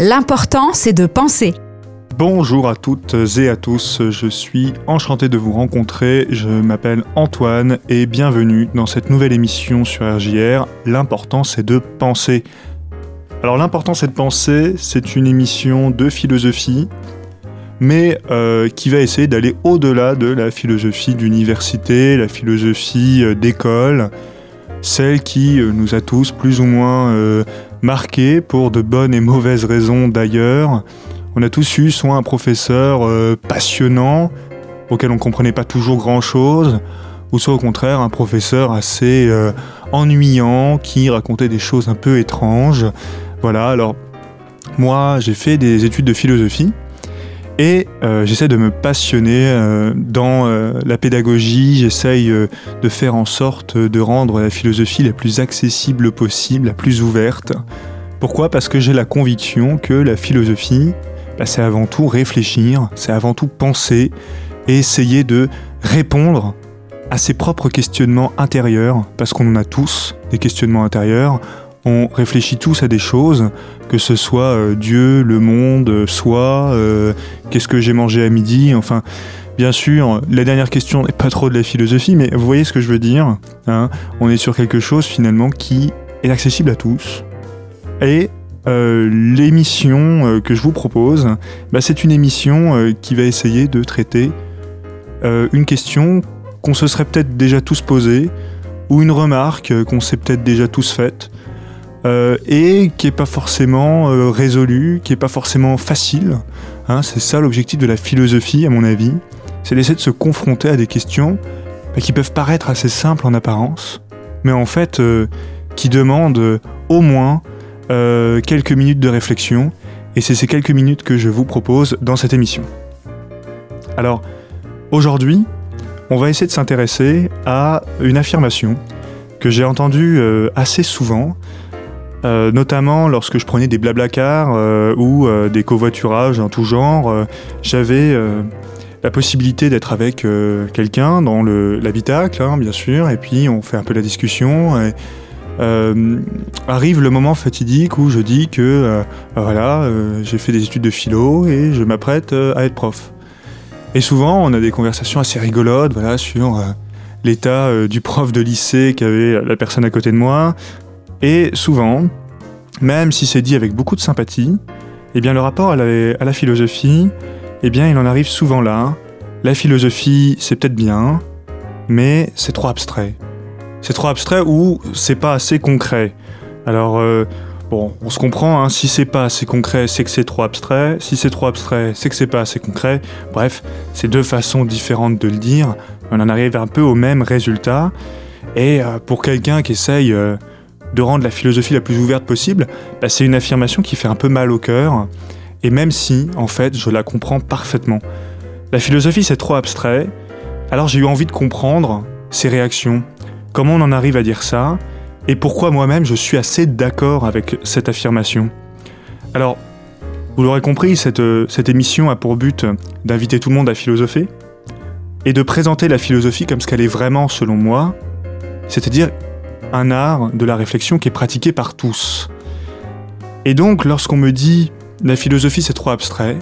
L'important, c'est de penser. Bonjour à toutes et à tous, je suis enchanté de vous rencontrer, je m'appelle Antoine et bienvenue dans cette nouvelle émission sur RJR, L'important c'est de penser. Alors l'important c'est de penser, c'est une émission de philosophie, mais euh, qui va essayer d'aller au-delà de la philosophie d'université, la philosophie euh, d'école, celle qui euh, nous a tous plus ou moins marqués pour de bonnes et mauvaises raisons d'ailleurs. On a tous eu soit un professeur passionnant, auquel on comprenait pas toujours grand-chose, ou soit au contraire un professeur assez ennuyant qui racontait des choses un peu étranges. Voilà, alors moi j'ai fait des études de philosophie, et euh, j'essaie de me passionner euh, dans euh, la pédagogie, j'essaye de faire en sorte de rendre la philosophie la plus accessible possible, la plus ouverte. Pourquoi? Parce que j'ai la conviction que la philosophie, bah, c'est avant tout réfléchir, c'est avant tout penser et essayer de répondre à ses propres questionnements intérieurs, parce qu'on en a tous des questionnements intérieurs, on réfléchit tous à des choses, que ce soit euh, Dieu, le monde, soi, euh, qu'est-ce que j'ai mangé à midi, enfin. Bien sûr, la dernière question n'est pas trop de la philosophie, mais vous voyez ce que je veux dire. Hein on est sur quelque chose finalement qui est accessible à tous. Et euh, l'émission que je vous propose, bah, c'est une émission qui va essayer de traiter une question qu'on se serait peut-être déjà tous posée, ou une remarque qu'on s'est peut-être déjà tous faite, euh, et qui n'est pas forcément euh, résolu, qui n'est pas forcément facile. Hein, c'est ça l'objectif de la philosophie, à mon avis. C'est d'essayer de se confronter à des questions bah, qui peuvent paraître assez simples en apparence, mais en fait euh, qui demandent au moins quelques minutes de réflexion, et c'est ces quelques minutes que je vous propose dans cette émission. Alors, aujourd'hui, on va essayer de s'intéresser à une affirmation que j'ai entendue assez souvent, euh, notamment lorsque je prenais des blablacars euh, ou euh, des covoiturages en tout genre, j'avais la possibilité d'être avec quelqu'un dans l'habitacle, hein, bien sûr, et puis on fait un peu la discussion. Arrive le moment fatidique où je dis que bah voilà, j'ai fait des études de philo et je m'apprête à être prof. Et souvent, on a des conversations assez rigolotes, voilà, sur l'état du prof de lycée qu'avait la personne à côté de moi, et souvent, même si c'est dit avec beaucoup de sympathie, eh bien le rapport à la, philosophie, eh bien il en arrive souvent là. La philosophie, c'est peut-être bien, mais c'est trop abstrait. C'est trop abstrait ou c'est pas assez concret. Alors, euh, bon, on se comprend, hein, si c'est pas assez concret, c'est que c'est trop abstrait. Si c'est trop abstrait, c'est que c'est pas assez concret. Bref, c'est deux façons différentes de le dire. On en arrive un peu au même résultat. Et euh, pour quelqu'un qui essaye euh, de rendre la philosophie la plus ouverte possible, bah, c'est une affirmation qui fait un peu mal au cœur, et même si, en fait, je la comprends parfaitement. La philosophie, c'est trop abstrait, alors j'ai eu envie de comprendre ses réactions, comment on en arrive à dire ça, et pourquoi moi-même je suis assez d'accord avec cette affirmation? Alors, vous l'aurez compris, cette, cette émission a pour but d'inviter tout le monde à philosopher, et de présenter la philosophie comme ce qu'elle est vraiment selon moi, c'est-à-dire un art de la réflexion qui est pratiqué par tous. Et donc, lorsqu'on me dit la philosophie c'est trop abstrait,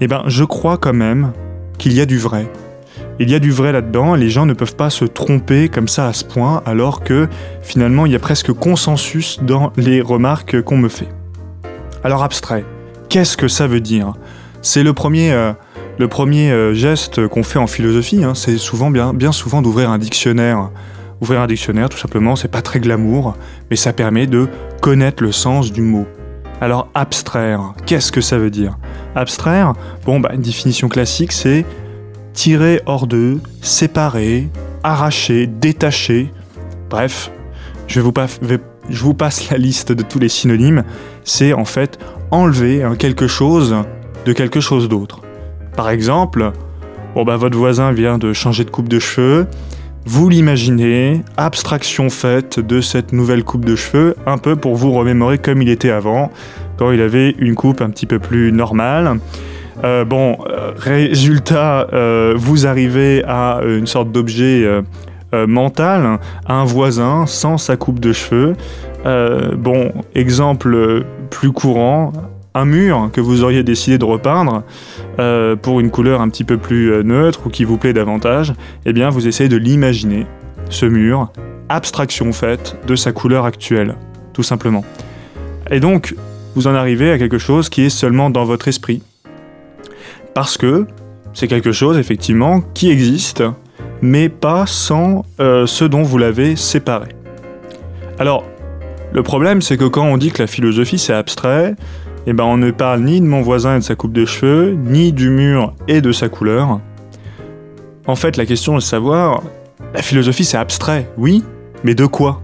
eh ben, je crois quand même qu'il y a du vrai. Il y a du vrai là-dedans, les gens ne peuvent pas se tromper comme ça à ce point, alors que finalement il y a presque consensus dans les remarques qu'on me fait. Alors abstrait, qu'est-ce que ça veut dire? C'est le premier, euh, euh, geste qu'on fait en philosophie, hein. c'est souvent bien souvent d'ouvrir un dictionnaire. Ouvrir un dictionnaire, tout simplement, c'est pas très glamour, mais ça permet de connaître le sens du mot. Alors abstraire, qu'est-ce que ça veut dire? Abstraire, bon, bah, une définition classique, c'est tirer hors d'eux, séparer, arracher, détacher. Bref, je vous, passe la liste de tous les synonymes. C'est en fait enlever quelque chose de quelque chose d'autre. Par exemple, bon, bah, votre voisin vient de changer de coupe de cheveux, vous l'imaginez, abstraction faite de cette nouvelle coupe de cheveux, un peu pour vous remémorer comme il était avant, quand il avait une coupe un petit peu plus normale. Euh, bon, euh, résultat, euh, vous arrivez à une sorte d'objet mental, un voisin sans sa coupe de cheveux. bon, exemple plus courant, un mur que vous auriez décidé de repeindre euh, pour une couleur un petit peu plus euh, neutre ou qui vous plaît davantage, eh bien vous essayez de l'imaginer, ce mur, abstraction faite de sa couleur actuelle, tout simplement. Et donc, vous en arrivez à quelque chose qui est seulement dans votre esprit. Parce que c'est quelque chose, effectivement, qui existe, mais pas sans euh, ce dont vous l'avez séparé. Alors, le problème, c'est que quand on dit que la philosophie c'est abstrait, eh ben on ne parle ni de mon voisin et de sa coupe de cheveux, ni du mur et de sa couleur. En fait, la question est de savoir, la philosophie c'est abstrait, oui, mais de quoi?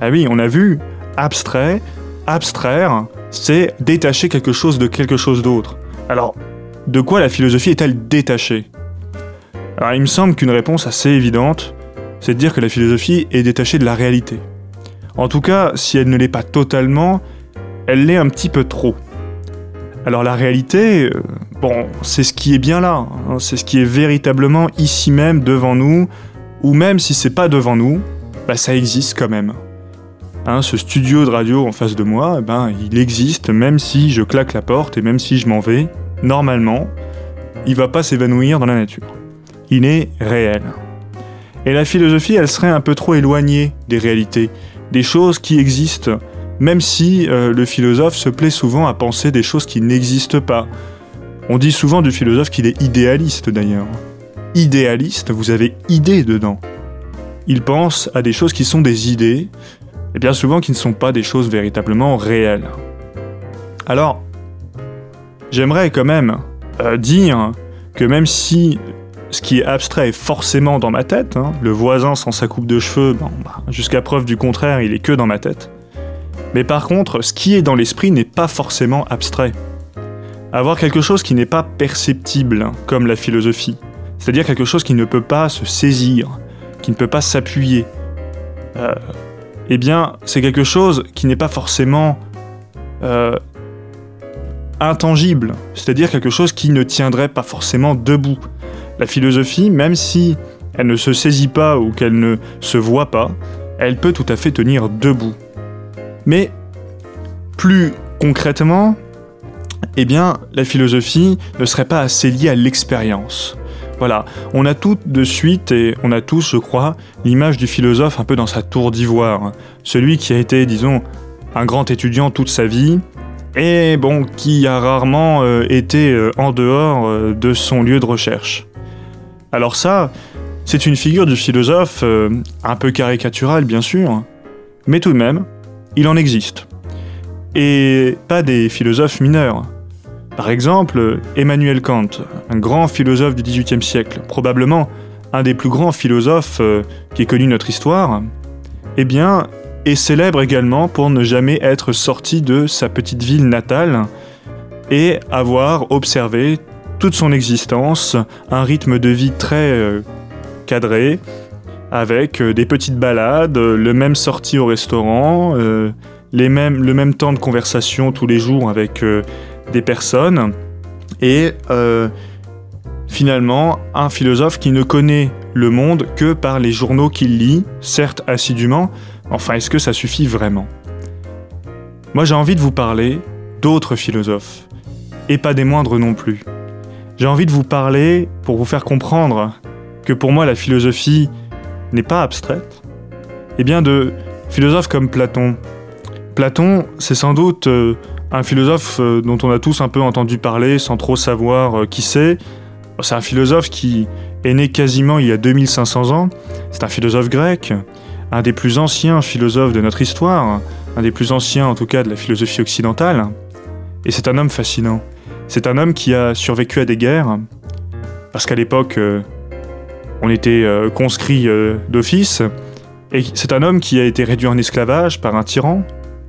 Ah oui, on a vu, abstrait, abstraire, c'est détacher quelque chose de quelque chose d'autre. Alors, de quoi la philosophie est-elle détachée? Alors il me semble qu'une réponse assez évidente, c'est de dire que la philosophie est détachée de la réalité. En tout cas, si elle ne l'est pas totalement, elle l'est un petit peu trop. Alors la réalité, euh, bon, c'est ce qui est bien là, hein, c'est ce qui est véritablement ici même devant nous, ou même si c'est pas devant nous, bah ça existe quand même. Hein, ce studio de radio en face de moi, eh ben, il existe même si je claque la porte et même si je m'en vais, normalement, il va pas s'évanouir dans la nature. Il est réel. Et la philosophie, elle serait un peu trop éloignée des réalités, des choses qui existent, même si euh, le philosophe se plaît souvent à penser des choses qui n'existent pas. On dit souvent du philosophe qu'il est idéaliste d'ailleurs. Idéaliste, vous avez idée dedans. Il pense à des choses qui sont des idées, et bien souvent qui ne sont pas des choses véritablement réelles. Alors, j'aimerais quand même euh, dire que même si ce qui est abstrait est forcément dans ma tête, hein, le voisin sans sa coupe de cheveux, bah, jusqu'à preuve du contraire, il est que dans ma tête. Mais par contre, ce qui est dans l'esprit n'est pas forcément abstrait. Avoir quelque chose qui n'est pas perceptible, hein, comme la philosophie, c'est-à-dire quelque chose qui ne peut pas se saisir, qui ne peut pas s'appuyer, euh, eh bien, c'est quelque chose qui n'est pas forcément euh, intangible, c'est-à-dire quelque chose qui ne tiendrait pas forcément debout. La philosophie, même si elle ne se saisit pas ou qu'elle ne se voit pas, elle peut tout à fait tenir debout. Mais plus concrètement, eh bien, la philosophie ne serait pas assez liée à l'expérience. Voilà, on a tout de suite, et on a tous, je crois, l'image du philosophe un peu dans sa tour d'ivoire. Celui qui a été, disons, un grand étudiant toute sa vie, et bon, qui a rarement euh, été euh, en dehors euh, de son lieu de recherche. Alors ça, c'est une figure du philosophe un peu caricaturale, bien sûr, mais tout de même, il en existe. Et pas des philosophes mineurs. Par exemple, Emmanuel Kant, un grand philosophe du XVIIIe siècle, probablement un des plus grands philosophes qui ait connu notre histoire, eh bien, est célèbre également pour ne jamais être sorti de sa petite ville natale et avoir observé toute son existence un rythme de vie très euh, cadré, avec euh, des petites balades, le même sortie au restaurant, euh, les mêmes, le même temps de conversation tous les jours avec des personnes, et finalement un philosophe qui ne connaît le monde que par les journaux qu'il lit, certes assidûment, Enfin, est-ce que ça suffit vraiment? Moi j'ai envie de vous parler d'autres philosophes, et pas des moindres non plus. J'ai envie de vous parler pour vous faire comprendre que pour moi la philosophie n'est pas abstraite, et bien de philosophes comme Platon. Platon, c'est sans doute euh, un philosophe euh, dont on a tous un peu entendu parler sans trop savoir euh, qui c'est. C'est un philosophe qui est né quasiment il y a 2500 ans. C'est un philosophe grec un des plus anciens philosophes de notre histoire, un des plus anciens en tout cas de la philosophie occidentale. Et c'est un homme fascinant. C'est un homme qui a survécu à des guerres, parce qu'à l'époque, on était euh, conscrit euh, d'office, et c'est un homme qui a été réduit en esclavage par un tyran,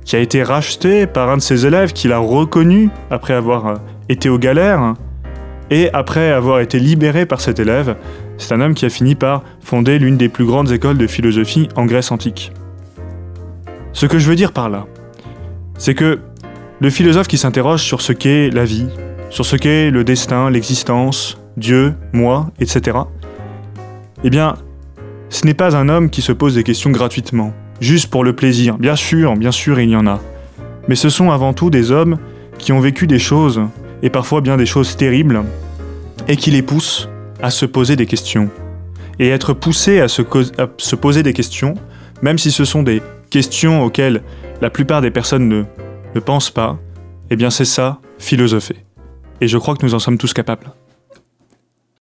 qui a été racheté par un de ses élèves qu'il a reconnu après avoir été aux galères, et après avoir été libéré par cet élève, c'est un homme qui a fini par fonder l'une des plus grandes écoles de philosophie en Grèce antique. Ce que je veux dire par là, c'est que le philosophe qui s'interroge sur ce qu'est la vie, sur ce qu'est le destin, l'existence, Dieu, moi, etc., eh bien, ce n'est pas un homme qui se pose des questions gratuitement, juste pour le plaisir. Bien sûr, bien sûr, il y en a. Mais ce sont avant tout des hommes qui ont vécu des choses, et parfois bien des choses terribles, et qui les poussent à se poser des questions. Et être se, à se poser des questions, même si ce sont des questions auxquelles la plupart des personnes ne, ne pensent pas, eh bien c'est ça, philosopher. Et je crois que nous en sommes tous capables.